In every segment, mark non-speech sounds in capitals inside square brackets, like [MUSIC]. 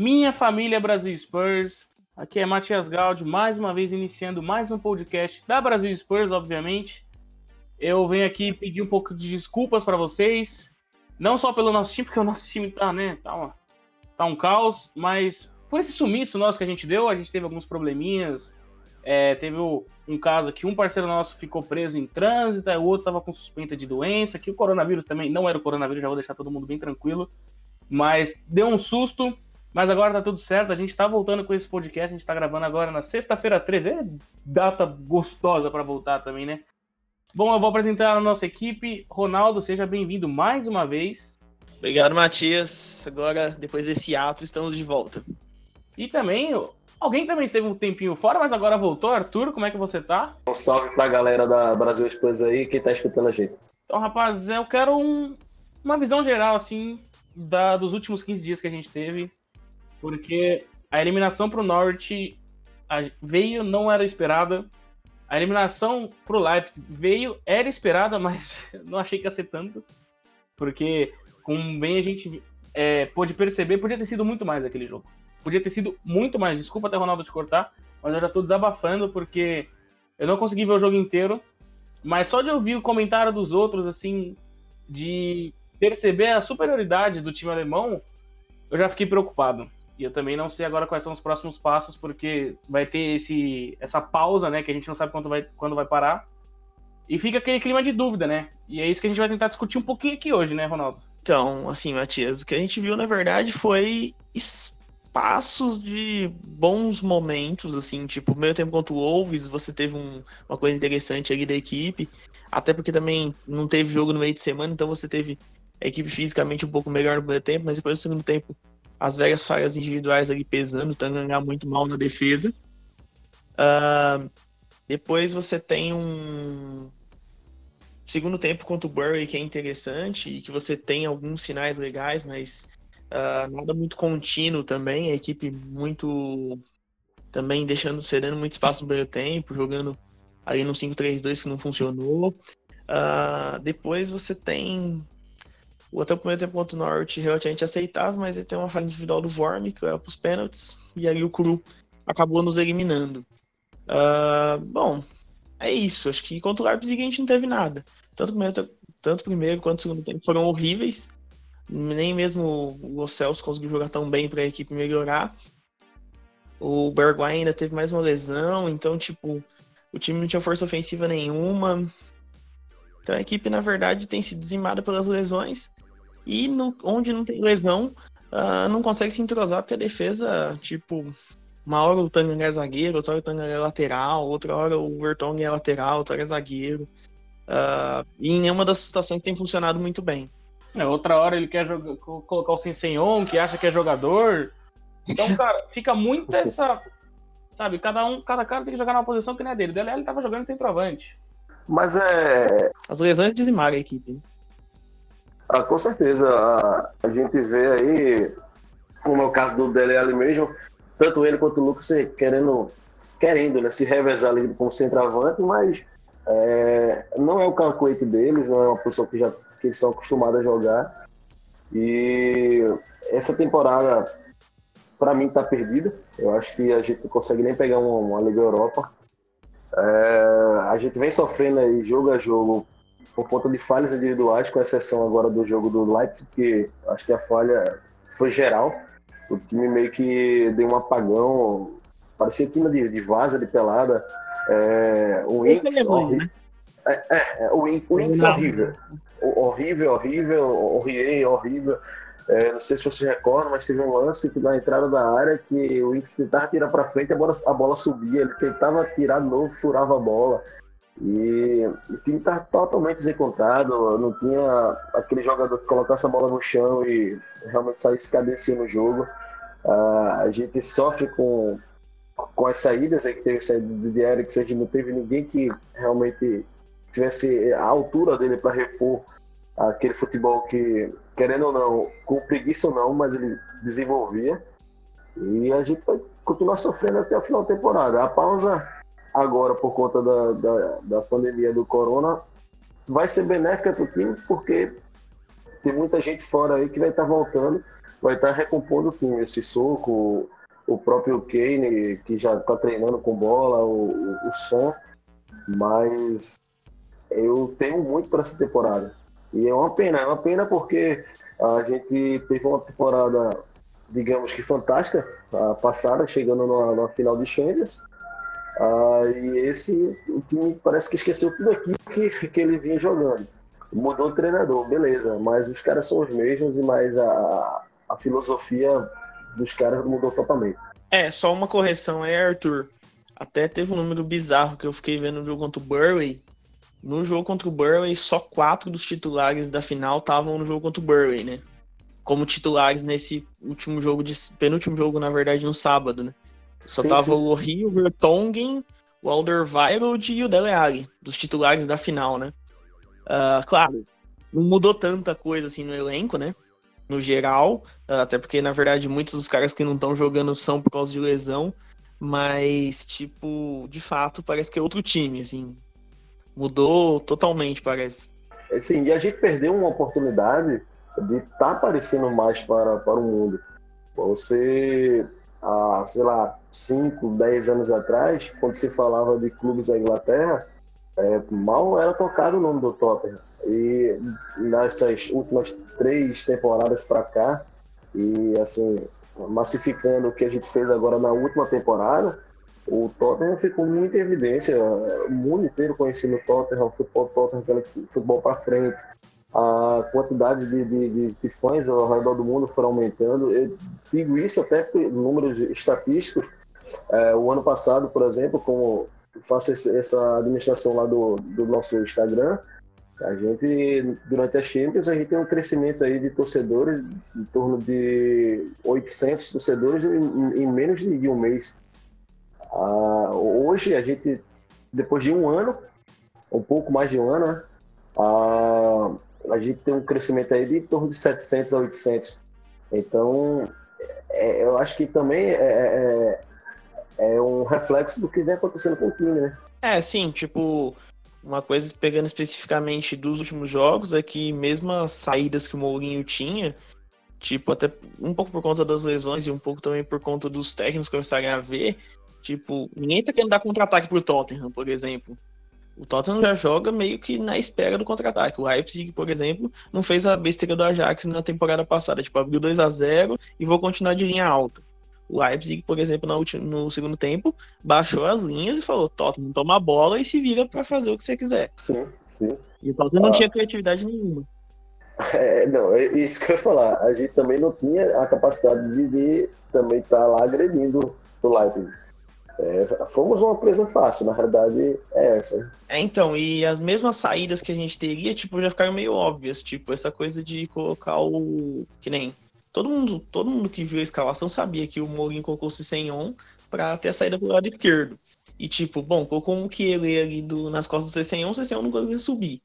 Minha família Brasil Spurs, aqui é Matias Gaudi, mais uma vez iniciando mais um podcast da Brasil Spurs, obviamente. Eu venho aqui pedir um pouco de desculpas para vocês, não só pelo nosso time, [LAUGHS] porque o nosso time tá, né, tá, uma, tá um caos, mas por esse sumiço nosso que a gente deu, a gente teve alguns probleminhas. É, teve um caso que um parceiro nosso ficou preso em trânsito, o outro tava com suspeita de doença, que o coronavírus também não era o coronavírus, já vou deixar todo mundo bem tranquilo. Mas deu um susto, mas agora tá tudo certo. A gente tá voltando com esse podcast. A gente tá gravando agora na sexta-feira 13. É data gostosa para voltar também, né? Bom, eu vou apresentar a nossa equipe. Ronaldo, seja bem-vindo mais uma vez. Obrigado, Matias. Agora, depois desse ato, estamos de volta. E também, alguém também esteve um tempinho fora, mas agora voltou. Arthur, como é que você tá? Um salve pra galera da Brasil Express aí, quem tá escutando a gente. Então, rapaz, eu quero um, uma visão geral, assim, da, dos últimos 15 dias que a gente teve porque a eliminação para o Norte veio, não era esperada. A eliminação para o Leipzig veio, era esperada, [LAUGHS] mas não achei que ia ser tanto. Porque, como bem a gente é, pôde perceber, podia ter sido muito mais aquele jogo. Podia ter sido muito mais. Desculpa até, Ronaldo, te cortar, mas eu já estou desabafando porque eu não consegui ver o jogo inteiro. Mas só de ouvir o comentário dos outros, assim, de perceber a superioridade do time alemão, eu já fiquei preocupado. E eu também não sei agora quais são os próximos passos, porque vai ter esse, essa pausa, né? Que a gente não sabe quando vai, quando vai parar. E fica aquele clima de dúvida, né? E é isso que a gente vai tentar discutir um pouquinho aqui hoje, né, Ronaldo? Então, assim, Matias, o que a gente viu, na verdade, foi espaços de bons momentos, assim, tipo, meio tempo contra o Wolves, você teve um, uma coisa interessante ali da equipe, até porque também não teve jogo no meio de semana, então você teve a equipe fisicamente um pouco melhor no primeiro tempo, mas depois do segundo tempo as velhas falhas individuais ali pesando, Tanganga muito mal na defesa. Uh, depois você tem um segundo tempo contra o Burry que é interessante e que você tem alguns sinais legais, mas uh, nada muito contínuo também. A equipe muito também deixando, cedendo muito espaço no primeiro tempo, jogando ali no 5-3-2 que não funcionou. Uh, depois você tem o até o primeiro tempo contra o Norte relativamente aceitável, mas ele tem uma falha individual do Vorm, que é para os pênaltis, e aí o Cru acabou nos eliminando. Uh, bom, é isso. Acho que contra o Leipzig a gente não teve nada. Tanto o primeiro, tanto primeiro quanto o segundo tempo foram horríveis. Nem mesmo o Celso conseguiu jogar tão bem para a equipe melhorar. O Bergwijn ainda teve mais uma lesão, então, tipo, o time não tinha força ofensiva nenhuma. Então a equipe, na verdade, tem se dizimado pelas lesões. E no, onde não tem lesão, uh, não consegue se entrosar, porque a defesa, tipo, uma hora o Tanganga é zagueiro, outra hora o Tanganga é lateral, outra hora o Vertonghen é lateral, outra hora é zagueiro. Uh, e em nenhuma das situações tem funcionado muito bem. É, outra hora ele quer jogar, colocar o Sensenhon, que acha que é jogador. Então, [LAUGHS] cara, fica muito essa. Sabe, cada um, cada cara tem que jogar numa posição que não é dele. O Dele ele tava jogando centroavante. Mas é. As lesões dizimaram a equipe. Ah, com certeza. A, a gente vê aí, como é o caso do Dele Alli mesmo, tanto ele quanto o Lucas querendo, querendo né, se revezar ali como centroavante, mas é, não é o calculete deles, não é uma posição que, já, que eles são acostumados a jogar. E essa temporada, para mim, está perdida. Eu acho que a gente não consegue nem pegar uma, uma Liga Europa. É, a gente vem sofrendo aí jogo a jogo por conta de falhas individuais, com exceção agora do jogo do Leipzig, que acho que a falha foi geral. O time meio que deu um apagão, parecia time de, de vaza, de pelada. É, o Inks, é, horrível. É, é, é, o Inks horrível. Horrível, horrível, horrível, horrível. É, não sei se você recorda, mas teve um lance que na entrada da área que o Inks tentava tirar para frente, a bola, a bola subia, ele tentava tirar de novo, furava a bola. E o time estava totalmente desencontrado, não tinha aquele jogador que colocasse a bola no chão e realmente saísse cadenciando o jogo. Uh, a gente sofre com, com as saídas aí que teve saída de Eriksen, a gente não teve ninguém que realmente tivesse a altura dele para repor aquele futebol que, querendo ou não, com preguiça ou não, mas ele desenvolvia. E a gente vai continuar sofrendo até o final da temporada. A pausa agora por conta da, da, da pandemia do corona vai ser benéfica para o time, porque tem muita gente fora aí que vai estar tá voltando vai estar recompondo o time. Esse soco, o próprio Kane, que já está treinando com bola, o, o, som. Mas eu tenho muito para essa temporada. E é uma pena, é uma pena porque a gente teve uma temporada, digamos que fantástica, a passada, chegando na, final de Champions. Ah, e esse, o time parece que esqueceu tudo aquilo que, que ele vinha jogando. Mudou o treinador, beleza, mas os caras são os mesmos e mais a, a filosofia dos caras mudou totalmente. É, só uma correção aí, Arthur. Até teve um número bizarro que eu fiquei vendo no jogo contra o Burley. No jogo contra o Burley, só quatro dos titulares da final estavam no jogo contra o Burley, né? Como titulares nesse último jogo, de penúltimo jogo, na verdade, no sábado, né? Só sim, tava sim. o Lohri, o Vertonghen, o Alderweireld e o Dele Alli, dos titulares da final, né? Uh, claro, não mudou tanta coisa assim no elenco, né? No geral, uh, até porque, na verdade, muitos dos caras que não estão jogando são por causa de lesão, mas, tipo, de fato, parece que é outro time, assim. Mudou totalmente, parece. Sim, e a gente perdeu uma oportunidade de estar tá aparecendo mais para, para o mundo. Você há, sei lá, 5, 10 anos atrás, quando se falava de clubes da Inglaterra, é, mal era tocado o nome do Tottenham. E nessas últimas três temporadas para cá, e assim, massificando o que a gente fez agora na última temporada, o Tottenham ficou muito em evidência. O mundo inteiro conhecendo o Tottenham, o futebol Tottenham, futebol para frente a quantidade de, de, de, fãs ao redor do mundo foram aumentando. Eu digo isso até por números estatísticos. É, o ano passado, por exemplo, como faço essa administração lá do, do nosso Instagram, a gente, durante as Champions, a gente tem um crescimento aí de torcedores em torno de 800 torcedores em, em menos de um mês. Ah, hoje, a gente, depois de um ano, um pouco mais de um ano, né? ah, a gente tem um crescimento aí de em torno de 700 a 800. Então, é, eu acho que também é, é, é, é, um reflexo do que vem acontecendo com o time, né? É, sim, tipo, uma coisa pegando especificamente dos últimos jogos é que mesmo as saídas que o Mourinho tinha, tipo, até um pouco por conta das lesões e um pouco também por conta dos técnicos começarem a ver, tipo, ninguém tá querendo dar contra-ataque pro Tottenham, por exemplo. O Tottenham já joga meio que na espera do contra-ataque. O Leipzig, por exemplo, não fez a besteira do Ajax na temporada passada. Tipo, abriu 2 a 0 e vou continuar de linha alta. O Leipzig, por exemplo, no, segundo tempo, baixou as linhas e falou: Tottenham, toma a bola e se vira para fazer o que você quiser. Sim, sim. E o Tottenham ah. não tinha criatividade nenhuma. É, não, é isso que eu ia falar. A gente também não tinha a capacidade de, de também estar tá lá agredindo o Leipzig. É, fomos uma presa fácil, na realidade é essa. É, então, e as mesmas saídas que a gente teria, tipo, já ficaram meio óbvias, tipo, essa coisa de colocar o. Que nem. Todo mundo, todo mundo que viu a escalação sabia que o Mourinho colocou o Cessenhon pra ter a saída pro lado esquerdo. E tipo, bom, colocou um ele ali do, nas costas do Cessenhon, o Cessenhon não conseguiu subir.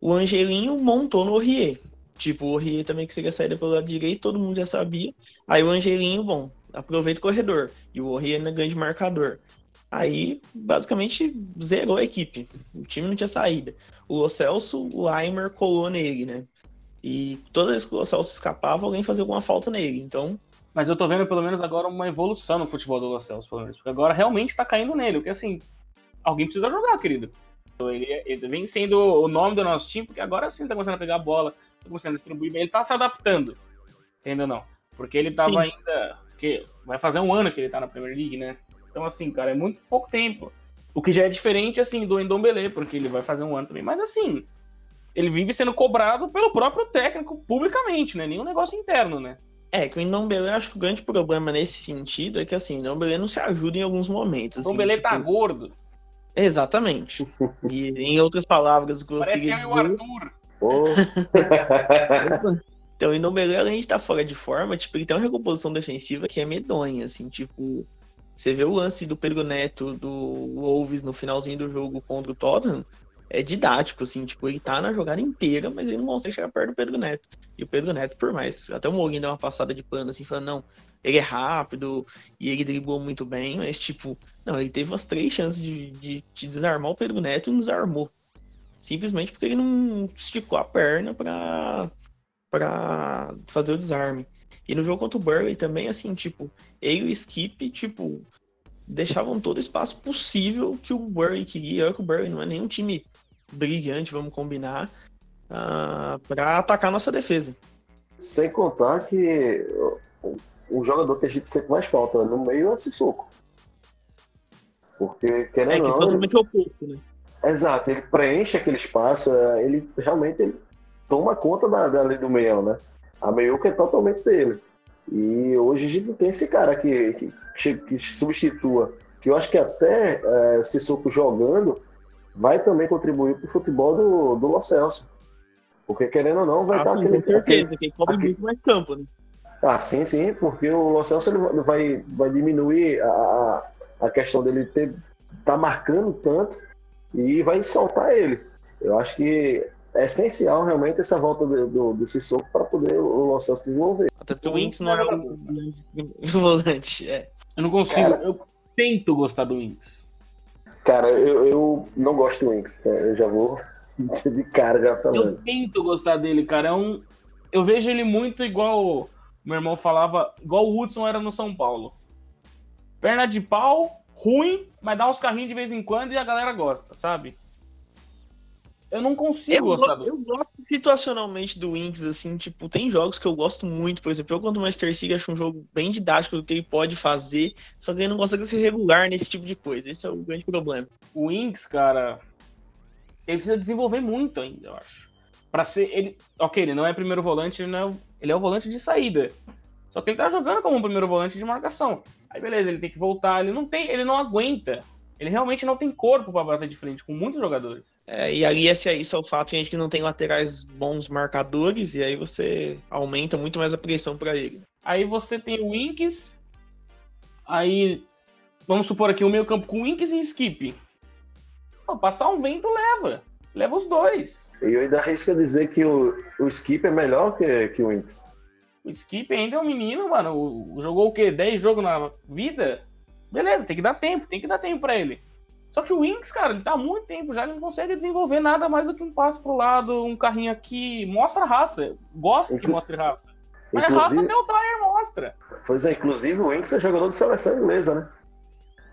O Angelinho montou no Orrier. Tipo, o Orrier também que seria a saída pelo lado direito, todo mundo já sabia. Aí o Angelinho, bom, aproveita o corredor. E o Orri ainda ganha de marcador. Aí, basicamente, zerou a equipe. O time não tinha saída. O Lo Celso, o Aimer colou nele, né? E toda vez que o Celso escapava, alguém fazia alguma falta nele. Então. Mas eu tô vendo pelo menos agora uma evolução no futebol do Lo Celso, pelo menos. Porque agora realmente tá caindo nele. Porque assim, alguém precisa jogar, querido. Ele, ele vem sendo o nome do nosso time, porque agora sim tá começando a pegar a bola, tá começando a distribuir bem. Ele tá se adaptando. Entendeu não? Porque ele tava Sim. ainda. Que vai fazer um ano que ele tá na Premier League, né? Então, assim, cara, é muito pouco tempo. O que já é diferente, assim, do Endombele, porque ele vai fazer um ano também. Mas, assim, ele vive sendo cobrado pelo próprio técnico publicamente, né? Nenhum negócio interno, né? É, que o Endombele, eu acho que o grande problema nesse sentido é que, assim, o Endombele não se ajuda em alguns momentos. O assim, Endombele tá tipo... tá gordo. Exatamente. e, em outras palavras... Parece eu o Arthur. Oh. [LAUGHS] [LAUGHS] Então, o Inombele, além de estar tá fora de forma, tipo, ele tem uma recomposição defensiva que é medonha, assim, tipo... Você vê o lance do Pedro Neto, do Wolves no finalzinho do jogo contra o Tottenham, é didático, assim, tipo, ele tá na jogada inteira, mas ele não consegue chegar perto do Pedro Neto. E o Pedro Neto, por mais, até o Mourinho deu uma passada de pano, assim, falando, não, ele é rápido e ele driblou muito bem, mas, tipo, não, ele teve umas três chances de, de, de desarmar o Pedro Neto e não desarmou. Simplesmente porque ele não esticou a perna pra, para fazer o desarme. E no jogo contra o Burley também, assim, tipo, ele e o Skip, tipo, deixavam todo o espaço possível que o Burley queria. Olha que o Burley não é nenhum time brilhante, vamos combinar, uh, ah, para atacar a nossa defesa. Sem contar que o jogador que a gente sempre mais falta no meio é esse soco. Porque, querendo é, que não. É totalmente oposto, né? Exato, ele preenche aquele espaço, é, ele realmente ele toma conta da, da lei do meião, né? A meiuca é totalmente dele. E hoje a gente não tem esse cara que, que, que substitua. Que eu acho que até é, Sissoko jogando vai também contribuir para o futebol do, do Lo Celso. Porque querendo ou não, vai ah, dar aquele. Com certeza, aquele, cobre aquele... muito mais campo, né? Ah, sim, sim, porque o Lo Celso ele vai, vai diminuir a, a questão dele ter tá marcando tanto e vai soltar ele. Eu acho que é essencial realmente essa volta do, do, do Sissoko para poder o Lo Celso desenvolver. Até porque o Winks não é um [LAUGHS] volante, é. Eu não consigo, cara, eu tento gostar do Winks. Cara, eu, eu não gosto do Winks, tá? eu já vou [LAUGHS] de cara já falando. Eu tento gostar dele, cara. É um... Eu vejo ele muito igual meu irmão falava, igual o Hudson era no São Paulo. Perna de pau, ruim, mas dá uns carrinhos de vez em quando e a galera gosta, sabe? Eu não consigo eu gostar do... Eu gosto situacionalmente do Wings, assim, tipo, tem jogos que eu gosto muito, por exemplo, eu quando o Master City acho um jogo bem didático do que ele pode fazer, só que ele não consegue ser regular nesse tipo de coisa. Esse é o grande problema. O Wings, cara, ele precisa desenvolver muito ainda, eu acho. Pra ser. Ele, ok, ele não é primeiro volante, ele, não é, ele é o volante de saída. Só que ele tá jogando como um primeiro volante de marcação. Aí beleza, ele tem que voltar, ele não tem, ele não aguenta. Ele realmente não tem corpo para bater de frente com muitos jogadores. É, e ali esse isso é o fato de que não tem laterais bons marcadores, e aí você aumenta muito mais a pressão para ele. Aí você tem o Winks, aí vamos supor aqui o meio campo com Winks e Skip. Pô, passar um vento leva. Leva os dois. E eu ainda arrisco dizer que o, o Skip é melhor que, que o Winks. O Skip ainda é um menino, mano. O, jogou o quê? 10 jogos na vida? Beleza, tem que dar tempo, tem que dar tempo para ele. Só que o Winks, cara, ele tá há muito tempo já, ele não consegue desenvolver nada mais do que um passo pro lado, um carrinho aqui. Mostra raça. Gosta que mostre raça. Mas inclusive, raça até o Tyler mostra. Pois é, inclusive o Winks é jogador de seleção inglesa, né?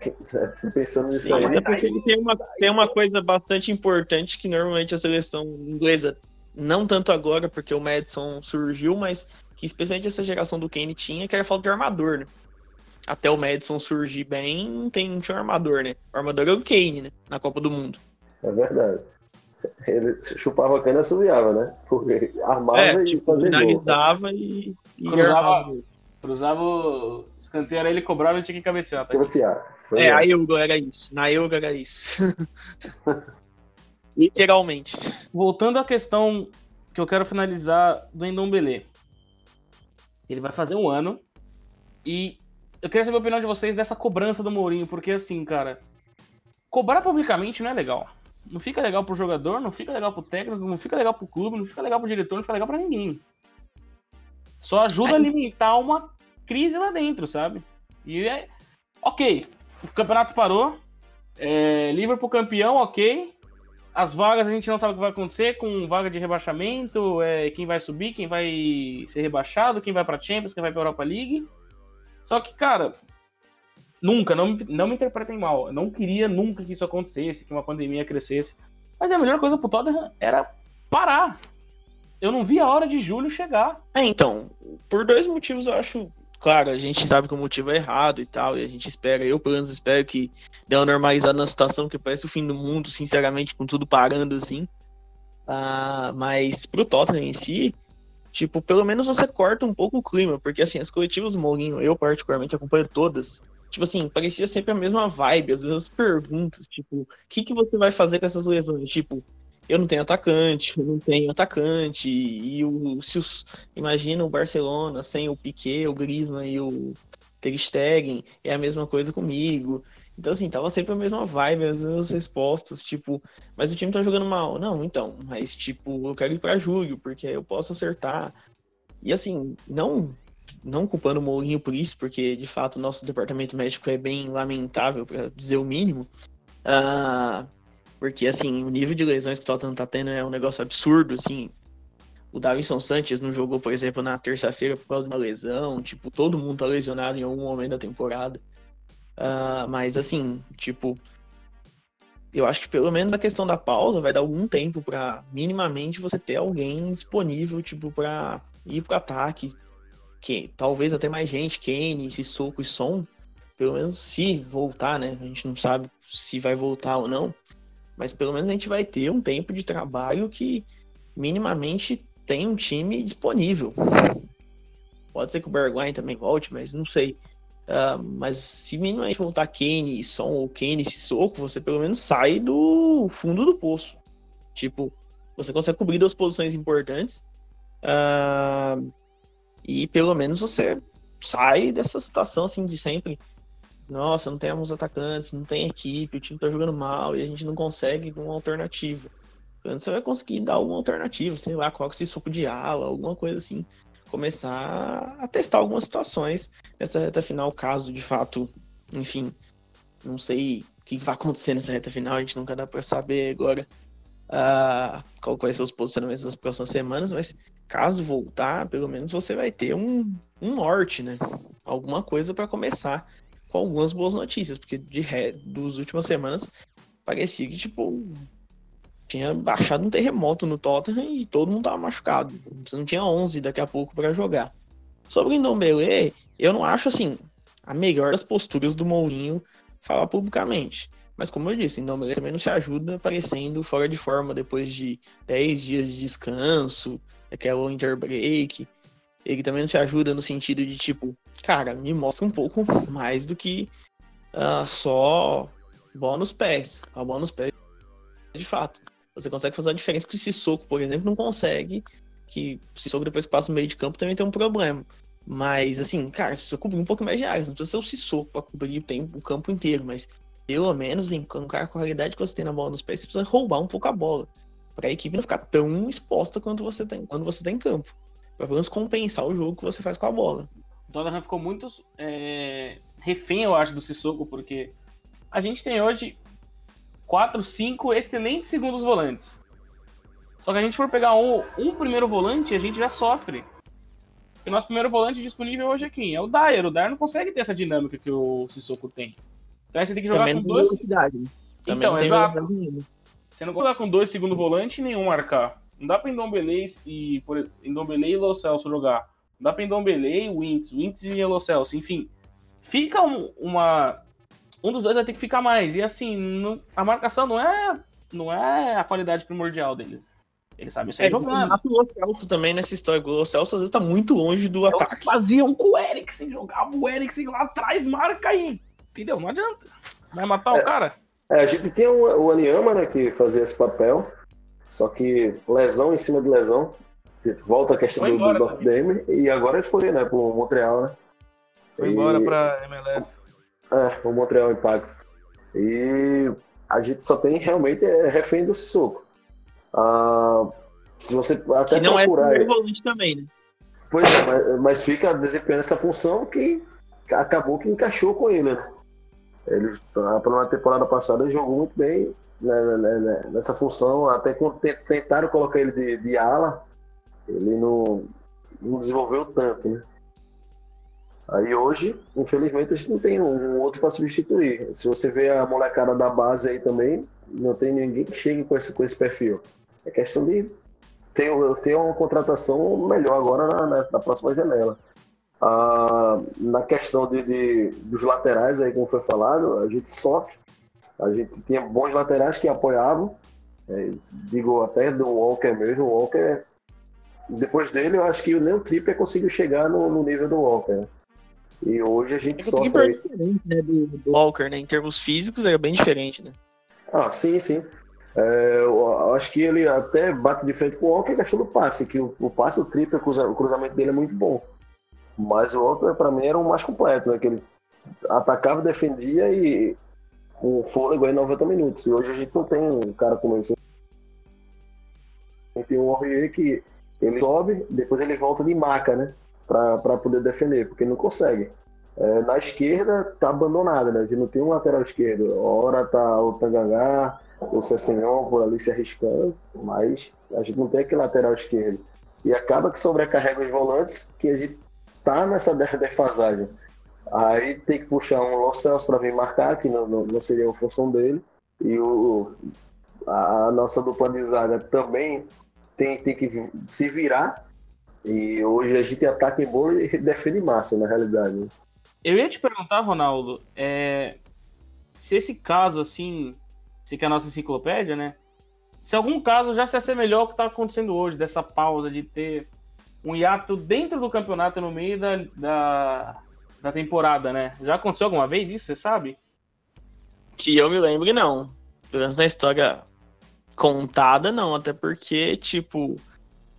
[LAUGHS] Pensando nisso Sim, aí. porque tem uma, tem uma coisa bastante importante que normalmente a seleção inglesa, não tanto agora, porque o Madison surgiu, mas que especialmente essa geração do Kane tinha, que era falta de armador, né? Até o Madison surgir bem, não, tem, não tinha um armador, né? O armador era o Kane, né? Na Copa do Mundo. É verdade. Ele chupava a cana e assobiava, né? Porque armava é, e tipo, fazia finalizava e, e cruzava, cruzava o escanteio, ele cobrava e tinha que cabecear. Tá? Cabecear. É, a Euro era isso. Na Euro era isso. [LAUGHS] Literalmente. Voltando à questão que eu quero finalizar do Endombele. Ele vai fazer um ano. E eu queria saber a opinião de vocês dessa cobrança do Mourinho, porque assim, cara, cobrar publicamente não é legal. Não fica legal pro jogador, não fica legal pro técnico, não fica legal pro clube, não fica legal pro diretor, não fica legal pra ninguém. Só ajuda a alimentar uma crise lá dentro, sabe? E é. Ok, o campeonato parou. É, Liverpool campeão, ok. As vagas a gente não sabe o que vai acontecer com vaga de rebaixamento, é, quem vai subir, quem vai ser rebaixado, quem vai para Champions, quem vai para Europa League. Só que, cara, nunca, não, não me interpretem mal. Eu não queria nunca que isso acontecesse, que uma pandemia crescesse. Mas a melhor coisa pro Tottenham era parar. Eu não vi a hora de julho chegar. É, então, por dois motivos eu acho claro, a gente sabe que o motivo é errado e tal, e a gente espera, eu pelo menos espero que dê uma normalizada na situação, que parece o fim do mundo, sinceramente, com tudo parando assim. Uh, mas pro Tottenham em si, tipo, pelo menos você corta um pouco o clima, porque assim, as coletivas Mourinho, eu particularmente acompanho todas, tipo assim, parecia sempre a mesma vibe, as mesmas perguntas, tipo, o que, que você vai fazer com essas lesões? Tipo, eu não tenho atacante, eu não tenho atacante, e o, se os, imagina o Barcelona sem o Piquet, o Griezmann e o Ter Stegen, é a mesma coisa comigo. Então, assim, tava sempre a mesma vibe, as mesmas respostas, tipo, mas o time tá jogando mal. Não, então, mas, tipo, eu quero ir pra julho, porque eu posso acertar. E, assim, não não culpando o Mourinho por isso, porque, de fato, o nosso departamento médico é bem lamentável, para dizer o mínimo. Uh, porque, assim, o nível de lesões que o Tottenham tá tendo é um negócio absurdo, assim. o Davinson Sanches não jogou, por exemplo, na terça-feira por causa de uma lesão. Tipo, todo mundo tá lesionado em algum momento da temporada. Uh, mas assim, tipo, eu acho que pelo menos a questão da pausa vai dar algum tempo para minimamente você ter alguém disponível, tipo, para ir pro ataque. Que talvez até mais gente, Kane, Sissoko e Som, pelo menos se voltar, né? A gente não sabe se vai voltar ou não, mas pelo menos a gente vai ter um tempo de trabalho que minimamente tem um time disponível. Pode ser que o Bergwijn também volte, mas não sei. Uh, mas se minimamente voltar Kane e Son ou Kane e Sissoko, você pelo menos sai do fundo do poço. Tipo, você consegue cobrir duas posições importantes. Uh, e pelo menos você sai dessa situação assim de sempre. Nossa, não temos atacantes, não tem equipe, o time tá jogando mal e a gente não consegue uma alternativa. Você vai conseguir dar alguma alternativa, sei lá, coloca esse suco de ala, alguma coisa assim. Começar a testar algumas situações nessa reta final, caso de fato, enfim, não sei o que vai acontecer nessa reta final, a gente nunca dá para saber agora uh, qual vai ser os posicionamentos das próximas semanas, mas caso voltar, pelo menos você vai ter um, um norte, né? Alguma coisa para começar com algumas boas notícias, porque de ré, dos últimas semanas parecia que, tipo, tinha baixado um terremoto no Tottenham e todo mundo tava machucado. Você não tinha 11 daqui a pouco para jogar. Sobre o Ndombele, eu não acho assim a melhor das posturas do Mourinho falar publicamente. Mas como eu disse, Ndombele também não se ajuda aparecendo fora de forma depois de 10 dias de descanso, aquela winter break. Ele também não se ajuda no sentido de tipo, cara, me mostra um pouco mais do que uh, só nos pés. A nos pés de fato. Você consegue fazer a diferença que o Sissoko, por exemplo, não consegue. Que o Sissoko depois que passa no meio de campo também tem um problema. Mas, assim, cara, você precisa cobrir um pouco mais de áreas. Não precisa ser o Sissoko pra cobrir o, tempo, o campo inteiro, mas pelo menos em com a qualidade que você tem na bola nos pés, você precisa roubar um pouco a bola. Pra a equipe não ficar tão exposta quanto você tem, quando você tem tá em campo. Pra pelo menos compensar o jogo que você faz com a bola. O Tottenham ficou muito é, refém, eu acho, do Sissoko, porque a gente tem hoje quatro, cinco excelentes segundos volantes. Só que a gente for pegar um, um primeiro volante, a gente já sofre. o nosso primeiro volante disponível hoje é quem? É o Dyer. O Dyer não consegue ter essa dinâmica que o Sissoko tem. Então aí você tem que jogar Também com dois. Velocidade. Né? Então, exato. Você não pode jogar com dois segundo volante e nenhum marcar. Não dá pra Indombele e por Indombele e Lo Celso jogar. Não dá pra Indombele e Wintz, Wintz e Lo Celso, enfim. Fica um, uma um dos dois vai ter que ficar mais. E assim, não, a marcação não é, não é a qualidade primordial deles. Eles sabem sair é, jogando. O Celso também nessa história. O Celso às vezes tá muito longe do ataque. Faziam com o Eriksen, jogava o Eriksen lá atrás, marca aí. Entendeu? Não adianta. Vai matar é, o cara. É, a gente tinha o, o Aniama, né, que fazia esse papel. Só que lesão em cima de lesão. Volta a questão do, do nosso DM. E agora ele foi, né, pro Montreal, né? Foi e... embora pra MLS. É, o Montreal Impact. E a gente só tem realmente é, refém do Sissoko. Ah, se você até que não é procurar, é volante também, né? Pois é, mas, mas, fica desempenhando essa função que acabou que encaixou com ele, né? Ele, na temporada passada, ele jogou muito bem né, né, né, né nessa função, até quando tentaram colocar ele de, de ala, ele não, não desenvolveu tanto, né? Aí hoje, infelizmente, a gente não tem um outro para substituir. Se você vê a molecada da base aí também, não tem ninguém que chegue com esse, com esse perfil. É questão de ter, ter uma contratação melhor agora na, na, na próxima janela. Ah, na questão de, de, dos laterais, aí, como foi falado, a gente sofre. A gente tinha bons laterais que apoiavam. É, digo até do Walker mesmo. O Walker, depois dele, eu acho que nem o Tripper conseguiu chegar no, no nível do Walker. E hoje a gente é sofre. diferente, né, do, do, Walker, né? Em termos físicos é bem diferente, né? Ah, sim, sim. É, eu acho que ele até bate de frente com o Walker questão do passe, que o, o passe, o triple, o cruzamento dele é muito bom. Mas o Walker, para mim, era o mais completo, né? Que ele atacava, defendia e com fôlego em 90 minutos. E hoje a gente não tem um cara como esse. Tem um Aurier que ele sobe, depois ele volta de maca, né? Para poder defender, porque não consegue. É, na esquerda tá abandonada, né? A gente não tem um lateral esquerdo. Ora tá o Tangangá, o Cessenhon por ali se arriscando, mas a gente não tem aquele lateral esquerdo. e acaba que sobrecarrega os volantes, que a gente tá nessa [LAUGHS] defasagem. Aí tem que puxar um Los Celso para vir marcar, que não, não, seria uma função dele. E o, a, a nossa dupla de zaga também tem, tem que se virar. E hoje a gente ataca em bola e [LAUGHS] defende massa, na realidade. Né? Eu ia te perguntar, Ronaldo, é, se esse caso, assim, se que é a nossa enciclopédia, né? Se algum caso já se assemelhou ao que está acontecendo hoje, dessa pausa de ter um hiato dentro do campeonato no meio da, da, da temporada, né? Já aconteceu alguma vez isso, você sabe? Que eu me lembre, não. Pelo menos na história contada, não. Até porque, tipo,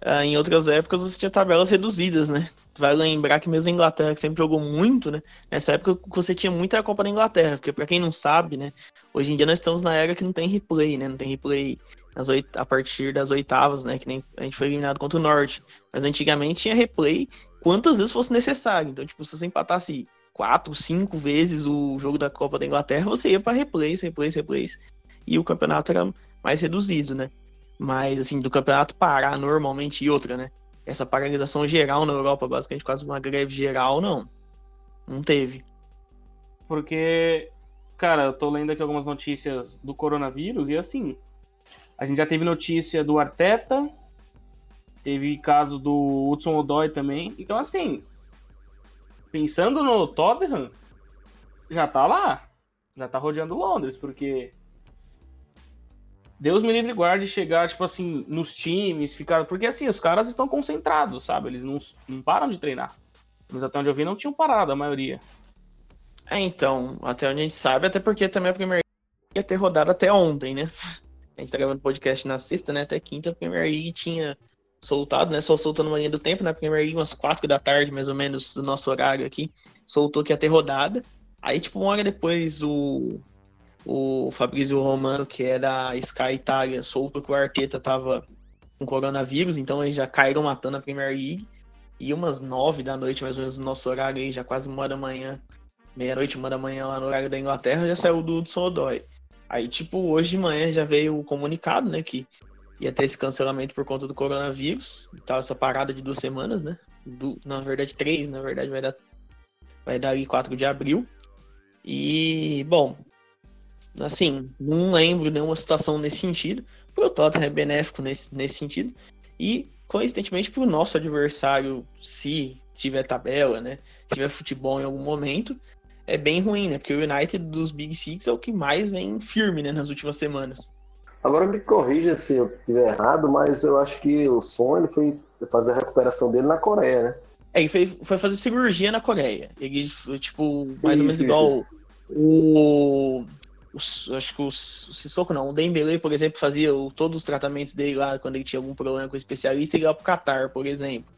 ah, em outras épocas você tinha tabelas reduzidas, né? Vai lembrar que mesmo a Inglaterra, que sempre jogou muito, né? Nessa época você tinha muita Copa da Inglaterra, porque para quem não sabe, né? Hoje em dia nós estamos na era que não tem replay, né? Não tem replay oit... a partir das oitavas, né? Que nem a gente foi eliminado contra o Norte. Mas antigamente tinha replay quantas vezes fosse necessário. Então, tipo, se você empatasse quatro, cinco vezes o jogo da Copa da Inglaterra, você ia para replays, replays, replays. E o campeonato era mais reduzido, né? Mas, assim, do campeonato parar normalmente e outra, né? Essa paralisação geral na Europa, basicamente quase uma greve geral, não. Não teve. Porque, cara, eu tô lendo aqui algumas notícias do coronavírus e, assim, a gente já teve notícia do Arteta, teve caso do Hudson Odoi também. Então, assim, pensando no Tottenham, já tá lá. Já tá rodeando Londres, porque Deus me livre guarde chegar, tipo assim, nos times, ficar. Porque assim, os caras estão concentrados, sabe? Eles não, não param de treinar. Mas até onde eu vi, não tinham parado, a maioria. É, então, até onde a gente sabe, até porque também a League ia ter rodado até ontem, né? A gente tá gravando podcast na sexta, né? Até quinta, a Premier League tinha soltado, né? Só soltando uma linha do tempo, né? Premier League, umas quatro da tarde, mais ou menos, do nosso horário aqui. Soltou que ia ter rodada. Aí, tipo, uma hora depois, o, o Fabrício Romano, que é da Sky Italia, soltou que o Arteta tava com coronavírus, então eles já caíram matando a Premier League. E umas nove da noite, mais ou menos, no nosso horário aí, já quase uma da manhã, meia-noite, uma da manhã lá no horário da Inglaterra, já saiu do Hudson Odoi. Aí, tipo, hoje de manhã já veio o comunicado, né, que ia ter esse cancelamento por conta do coronavírus, tal, essa parada de duas semanas, né, do, na verdade três, na verdade vai dar, vai dar aí 4 de abril. E, bom, Assim, não lembro nenhuma situação nesse sentido. Pro Tottenham é benéfico nesse, nesse sentido. E, coincidentemente, pro nosso adversário, se tiver tabela, né? Se tiver futebol em algum momento, é bem ruim, né? Porque o United dos Big Six é o que mais vem firme, né? Nas últimas semanas. Agora me corrija se eu estiver errado, mas eu acho que o som ele foi fazer a recuperação dele na Coreia, né? É, ele foi, foi fazer cirurgia na Coreia. Ele, tipo, mais isso, ou menos igual isso. o acho que o, o Sissoko não, o Dembele, por exemplo, fazia o, todos os tratamentos dele lá quando ele tinha algum problema com o especialista, ele ia pro Qatar, por exemplo.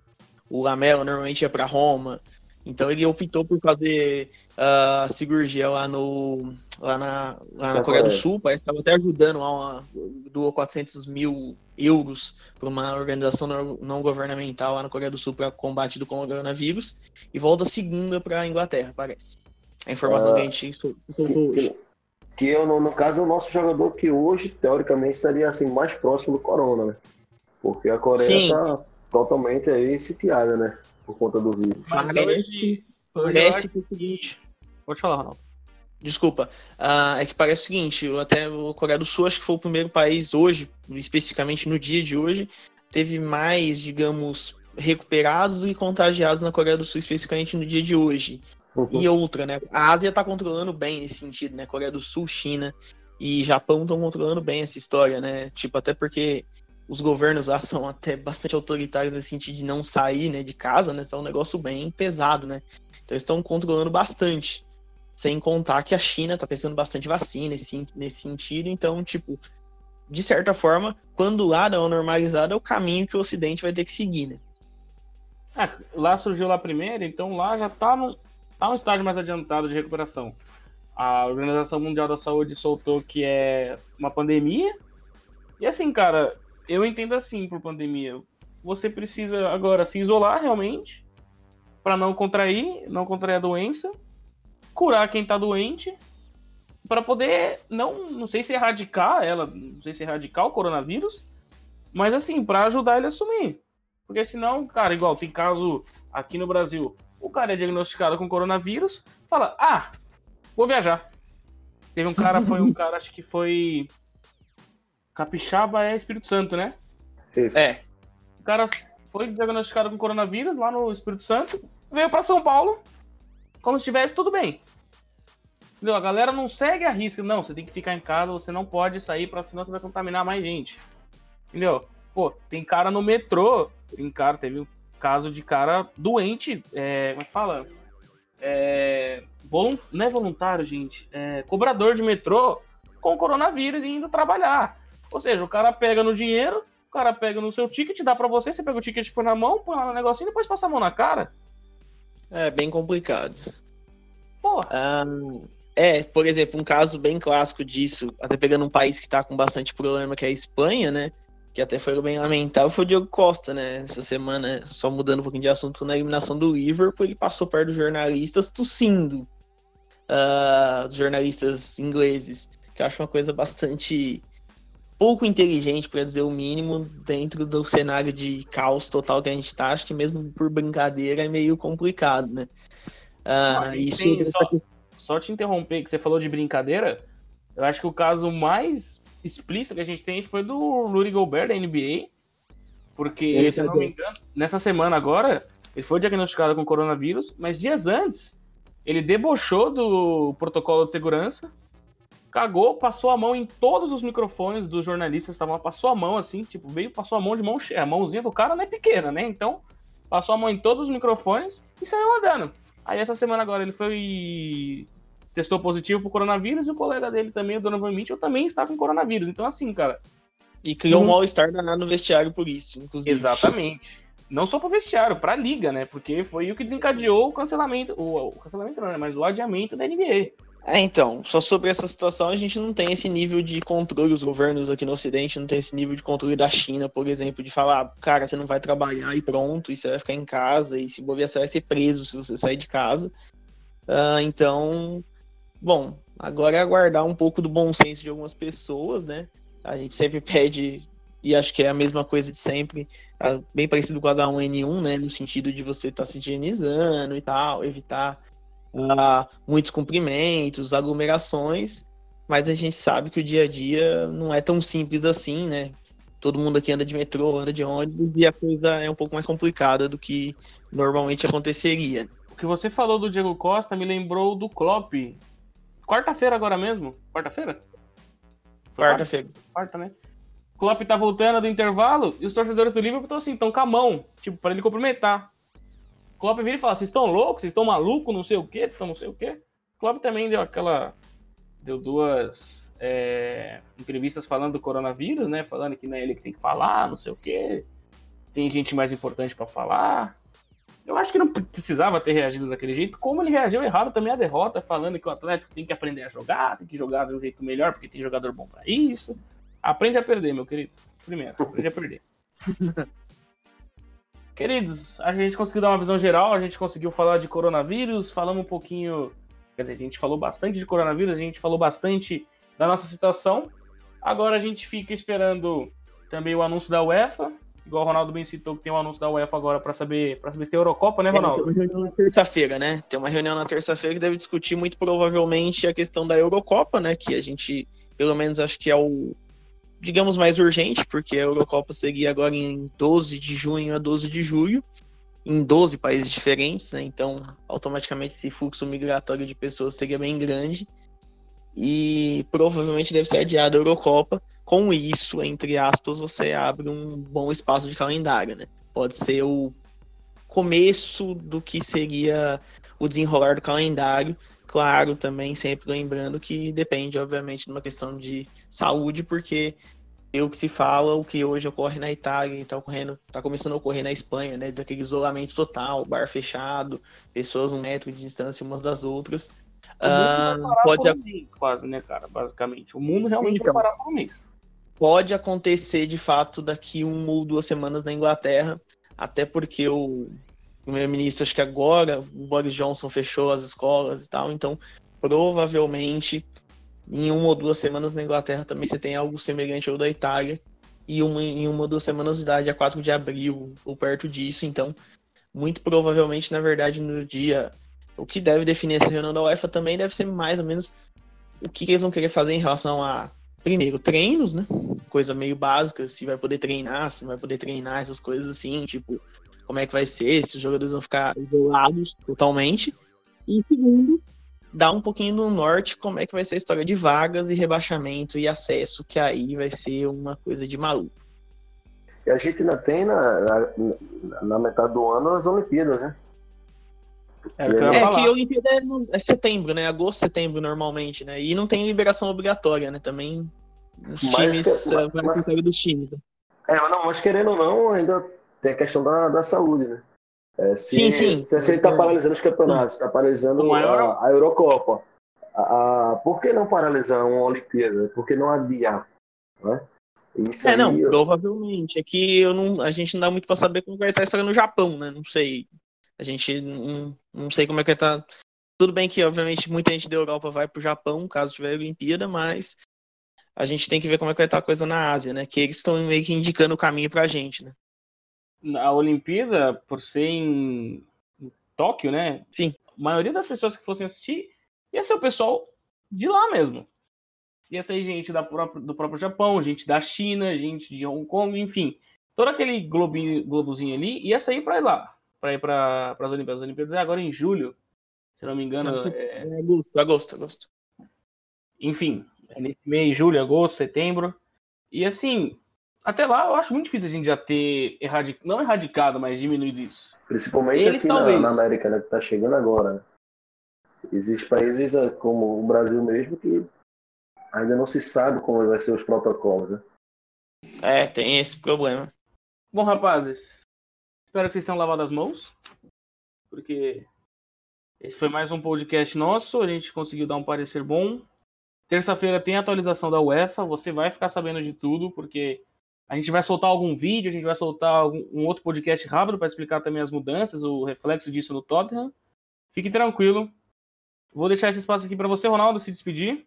O Lamela normalmente ia para Roma. Então ele optou por fazer a uh, cirurgia lá no lá na, lá na Coreia do Sul, parece que estava até ajudando lá uma, doou 400 mil euros para uma organização não governamental lá na Coreia do Sul para combate do coronavírus e volta segunda para a Inglaterra, parece. A informação uh, que a gente soltou hoje que é, no, no caso, é o nosso jogador que hoje, teoricamente, seria assim, mais próximo do Corona, né? Porque a Coreia está totalmente aí sitiada, né? Por conta do vírus. Mas hoje, parece que é o seguinte. Pode falar, Ronaldo. Desculpa. Uh, é que parece o seguinte, até o Coreia do Sul acho que foi o primeiro país hoje, especificamente no dia de hoje, teve mais, digamos, recuperados e contagiados na Coreia do Sul, especificamente no dia de hoje. Uhum. E outra, né? A Ásia tá controlando bem nesse sentido, né? Coreia do Sul, China e Japão estão controlando bem essa história, né? Tipo, até porque os governos lá [LAUGHS] são até bastante autoritários nesse sentido de não sair né, de casa, né? Então é um negócio bem pesado, né? Então eles estão controlando bastante. Sem contar que a China tá pensando bastante vacina nesse, nesse sentido. Então, tipo, de certa forma, quando lá dá uma normalizada, é o caminho que o Ocidente vai ter que seguir, né? É, lá surgiu lá primeiro, então lá já tá no, está um estágio mais adiantado de recuperação. A Organização Mundial da Saúde soltou que é uma pandemia. E assim, cara, eu entendo assim por pandemia. Você precisa agora se isolar realmente para não contrair, não contrair a doença, curar quem está doente, para poder não, não sei se erradicar ela, não sei se erradicar o coronavírus, mas assim, para ajudar ele a sumir. Porque senão, cara, igual tem caso aqui no Brasil, o cara é diagnosticado com coronavírus, fala, ah, vou viajar. Teve um cara, foi um [LAUGHS] cara, acho que foi. Capixaba é Espírito Santo, né? Isso. É. O cara foi diagnosticado com coronavírus lá no Espírito Santo, veio para São Paulo, como se estivesse tudo bem. Entendeu? A galera não segue a risca. Não, você tem que ficar em casa, você não pode sair, para senão você vai contaminar mais gente. Entendeu? Pô, tem cara no metrô, tem cara, teve um caso de cara doente, é, como é que fala? É, volun- não é voluntário, gente, é cobrador de metrô com coronavírus e indo trabalhar. Ou seja, o cara pega no dinheiro, o cara pega no seu ticket, dá pra você, você pega o ticket põe na mão, põe lá no negocinho e depois passa a mão na cara. É bem complicado. Porra. Ah, é, por exemplo, um caso bem clássico disso, até pegando um país que tá com bastante problema, que é a Espanha, né? Que até foi bem lamentável, foi o Diego Costa, né? Essa semana, só mudando um pouquinho de assunto, na eliminação do Liverpool, ele passou perto dos jornalistas tossindo. Ah, dos jornalistas ingleses, que eu acho uma coisa bastante pouco inteligente, para dizer o mínimo, dentro do cenário de caos total que a gente tá. Acho que mesmo por brincadeira é meio complicado, né? Ah, Ah, e isso tem só- Só te interromper, que você falou de brincadeira. Eu acho que o caso mais explícito que a gente tem foi do Rudy Gobert da NBA. Porque, Sim, se eu não me engano, nessa semana agora, ele foi diagnosticado com coronavírus, mas dias antes, ele debochou do protocolo de segurança, cagou, passou a mão em todos os microfones dos jornalistas, tava, passou a mão assim, tipo, veio, passou a mão de mão cheia. A mãozinha do cara não é pequena, né? Então, passou a mão em todos os microfones e saiu andando. Aí essa semana agora ele foi testou positivo pro coronavírus e o colega dele também, o Donovan Mitchell, também está com coronavírus. Então assim, cara, E criou um mal-estar danado no vestiário por isso, inclusive. exatamente. Não só pro vestiário, pra liga, né? Porque foi o que desencadeou o cancelamento, o, o cancelamento não, né? Mas o adiamento da NBA. É, então, só sobre essa situação a gente não tem esse nível de controle, os governos aqui no Ocidente não tem esse nível de controle da China, por exemplo, de falar, cara, você não vai trabalhar e pronto, e você vai ficar em casa, e se bobear você vai ser preso se você sair de casa. Ah, então, bom, agora é aguardar um pouco do bom senso de algumas pessoas, né? A gente sempre [LAUGHS] pede, e acho que é a mesma coisa de sempre, bem parecido com o H1N1, né? No sentido de você estar se higienizando e tal, evitar ah, muitos cumprimentos, aglomerações, mas a gente sabe que o dia a dia não é tão simples assim, né? Todo mundo aqui anda de metrô, anda de ônibus, e a coisa é um pouco mais complicada do que normalmente aconteceria. O que você falou do Diego Costa me lembrou do Klopp. Quarta-feira agora mesmo? Quarta-feira? Quarta-feira. quarta, né? O Klopp tá voltando do intervalo e os torcedores do Liverpool estão assim, estão com a mão, tipo, para ele cumprimentar. O Klopp vira e fala: vocês estão loucos? Vocês estão malucos? Não sei o quê, estão não sei o quê. O Klopp também deu aquela. Deu duas é, entrevistas falando do coronavírus, né? Falando que não é ele que tem que falar, não sei o quê. Tem gente mais importante para falar. Eu acho que não precisava ter reagido daquele jeito, como ele reagiu errado também à derrota, falando que o Atlético tem que aprender a jogar, tem que jogar de um jeito melhor, porque tem jogador bom para isso. Aprende a perder, meu querido. Primeiro, aprende a perder. [LAUGHS] Queridos, a gente conseguiu dar uma visão geral, a gente conseguiu falar de coronavírus, falamos um pouquinho. Quer dizer, a gente falou bastante de coronavírus, a gente falou bastante da nossa situação. Agora a gente fica esperando também o anúncio da UEFA. Igual o Ronaldo bem citou que tem um anúncio da UEFA agora para saber, pra saber se tem Eurocopa, né, Tem Ronaldo? uma reunião na terça-feira, né? Tem uma reunião na terça-feira que deve discutir muito provavelmente a questão da Eurocopa, né? Que a gente, pelo menos, acho que é o, digamos, mais urgente, porque a Eurocopa seria agora em 12 de junho a 12 de julho, em 12 países diferentes, né? Então, automaticamente, esse fluxo migratório de pessoas seria bem grande. E provavelmente deve ser adiada a Eurocopa. Com isso, entre aspas, você abre um bom espaço de calendário, né? Pode ser o começo do que seria o desenrolar do calendário. Claro, também sempre lembrando que depende, obviamente, de uma questão de saúde, porque o que se fala, o que hoje ocorre na Itália e está ocorrendo, tá começando a ocorrer na Espanha, né? Daquele isolamento total, bar fechado, pessoas um metro de distância umas das outras. O mundo Ah, vai parar pode, por um mês, quase, né, cara? Basicamente. O mundo realmente Então. vai parar por um mês. Pode acontecer de fato daqui uma ou duas semanas na Inglaterra, até porque o primeiro-ministro, acho que agora, o Boris Johnson fechou as escolas e tal, então provavelmente em uma ou duas semanas na Inglaterra também você tem algo semelhante ao da Itália, e uma, em uma ou duas semanas de idade, a 4 de abril, ou perto disso. Então, muito provavelmente, na verdade, no dia. O que deve definir essa reunião da UEFA também deve ser mais ou menos o que eles vão querer fazer em relação a, primeiro, treinos, né? Coisa meio básica, se vai poder treinar, se vai poder treinar, essas coisas assim, tipo, como é que vai ser, se os jogadores vão ficar isolados totalmente. E segundo, dar um pouquinho no norte como é que vai ser a história de vagas e rebaixamento e acesso, que aí vai ser uma coisa de maluco. E a gente ainda tem na, na, na metade do ano as Olimpíadas, né? É, que, é que a Olimpíada é, é, setembro, né? Agosto, setembro, normalmente, né? E não tem liberação obrigatória, né? Também os mas, times, mas, mas, dos times. Né? É, mas, não, mas querendo ou não, ainda tem a questão da, da saúde, né? É, se, sim, sim. Se, se ele está paralisando os campeonatos, está paralisando a, a, Eurocopa, a, a, por que não paralisar uma Olimpíada? Por que não adiar? Né? Isso é, não, eu... provavelmente. É que eu não, a gente não dá muito para saber como vai estar a história no Japão, né? Não sei. A gente não, não sei como é que vai estar. Tudo bem que, obviamente, muita gente da Europa vai para o Japão, caso tiver Olimpíada, mas a gente tem que ver como é que vai estar a coisa na Ásia, né? Que eles estão meio que indicando o caminho para a gente, né? a Olimpíada, por ser em, em Tóquio, né? Sim. A maioria das pessoas que fossem assistir ia ser o pessoal de lá mesmo. Ia ser gente da própria, do próprio Japão, gente da China, gente de Hong Kong, enfim. Todo aquele globo, globozinho ali ia sair para ir lá, para ir para as Olimpíadas. As Olimpíadas é agora em julho, se não me engano. É... é agosto, agosto, agosto. Enfim, é nesse mês, julho, agosto, setembro. E assim, até lá, eu acho muito difícil a gente já ter erradicado, não erradicado, mas diminuído isso. Principalmente Eles, aqui na, na, América, né, que tá chegando agora. Né? Existem países é, como o Brasil mesmo que ainda não se sabe como vai ser os protocolos, né? É, tem esse problema. Bom, rapazes, espero que vocês tenham lavado as mãos, porque esse foi mais um podcast nosso, a gente conseguiu dar um parecer bom. Terça-feira tem atualização da UEFA, você vai ficar sabendo de tudo, porque a gente vai soltar algum vídeo, a gente vai soltar algum, um outro podcast rápido para explicar também as mudanças, o reflexo disso no Tottenham. Fique tranquilo. Vou deixar esse espaço aqui para você, Ronaldo, se despedir.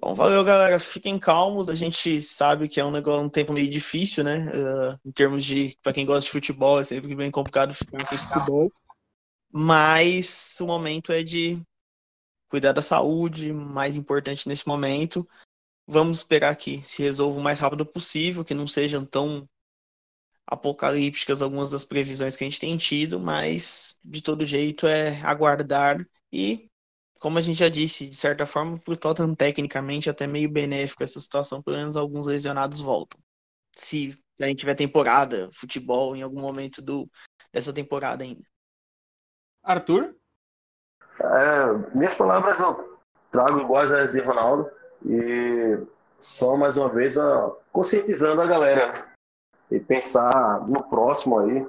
Bom, valeu, galera. Fiquem calmos. A gente sabe que é um negócio, um tempo meio difícil, né? Uh, em termos de, para quem gosta de futebol, é sempre bem complicado ficar sem futebol. Mas o momento é de cuidar da saúde, mais importante nesse momento. Vamos esperar que se resolva o mais rápido possível, que não sejam tão apocalípticas algumas das previsões que a gente tem tido, mas de todo jeito é aguardar e, como a gente já disse, de certa forma, para o Tottenham tecnicamente até meio benéfico essa situação, pelo menos alguns lesionados voltam. Se a gente tiver temporada, futebol em algum momento do, dessa temporada ainda. Arthur? É, minhas palavras eu trago iguais às de Ronaldo. E só mais uma vez ó, conscientizando a galera e pensar no próximo aí,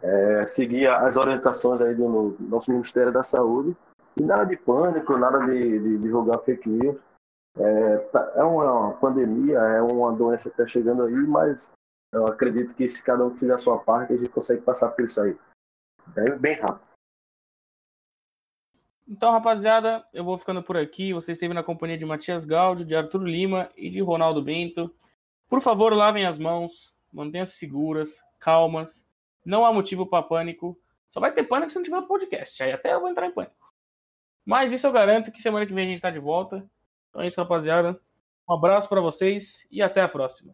é, seguir as orientações aí do nosso Ministério da Saúde e nada de pânico, nada de, de divulgar fake news. É, tá, é uma pandemia, é uma doença que está chegando aí, mas eu acredito que se cada um fizer a sua parte, a gente consegue passar por isso aí. Bem, bem rápido. Então, rapaziada, eu vou ficando por aqui. Você esteve na companhia de Matias Gaudio, de Arthur Lima e de Ronaldo Bento. Por favor, lavem as mãos, mantenham-se seguras, calmas. Não há motivo para pânico. Só vai ter pânico se não tiver podcast. Aí até eu vou entrar em pânico. Mas isso eu garanto que semana que vem a gente está de volta. Então é isso, rapaziada. Um abraço para vocês e até a próxima.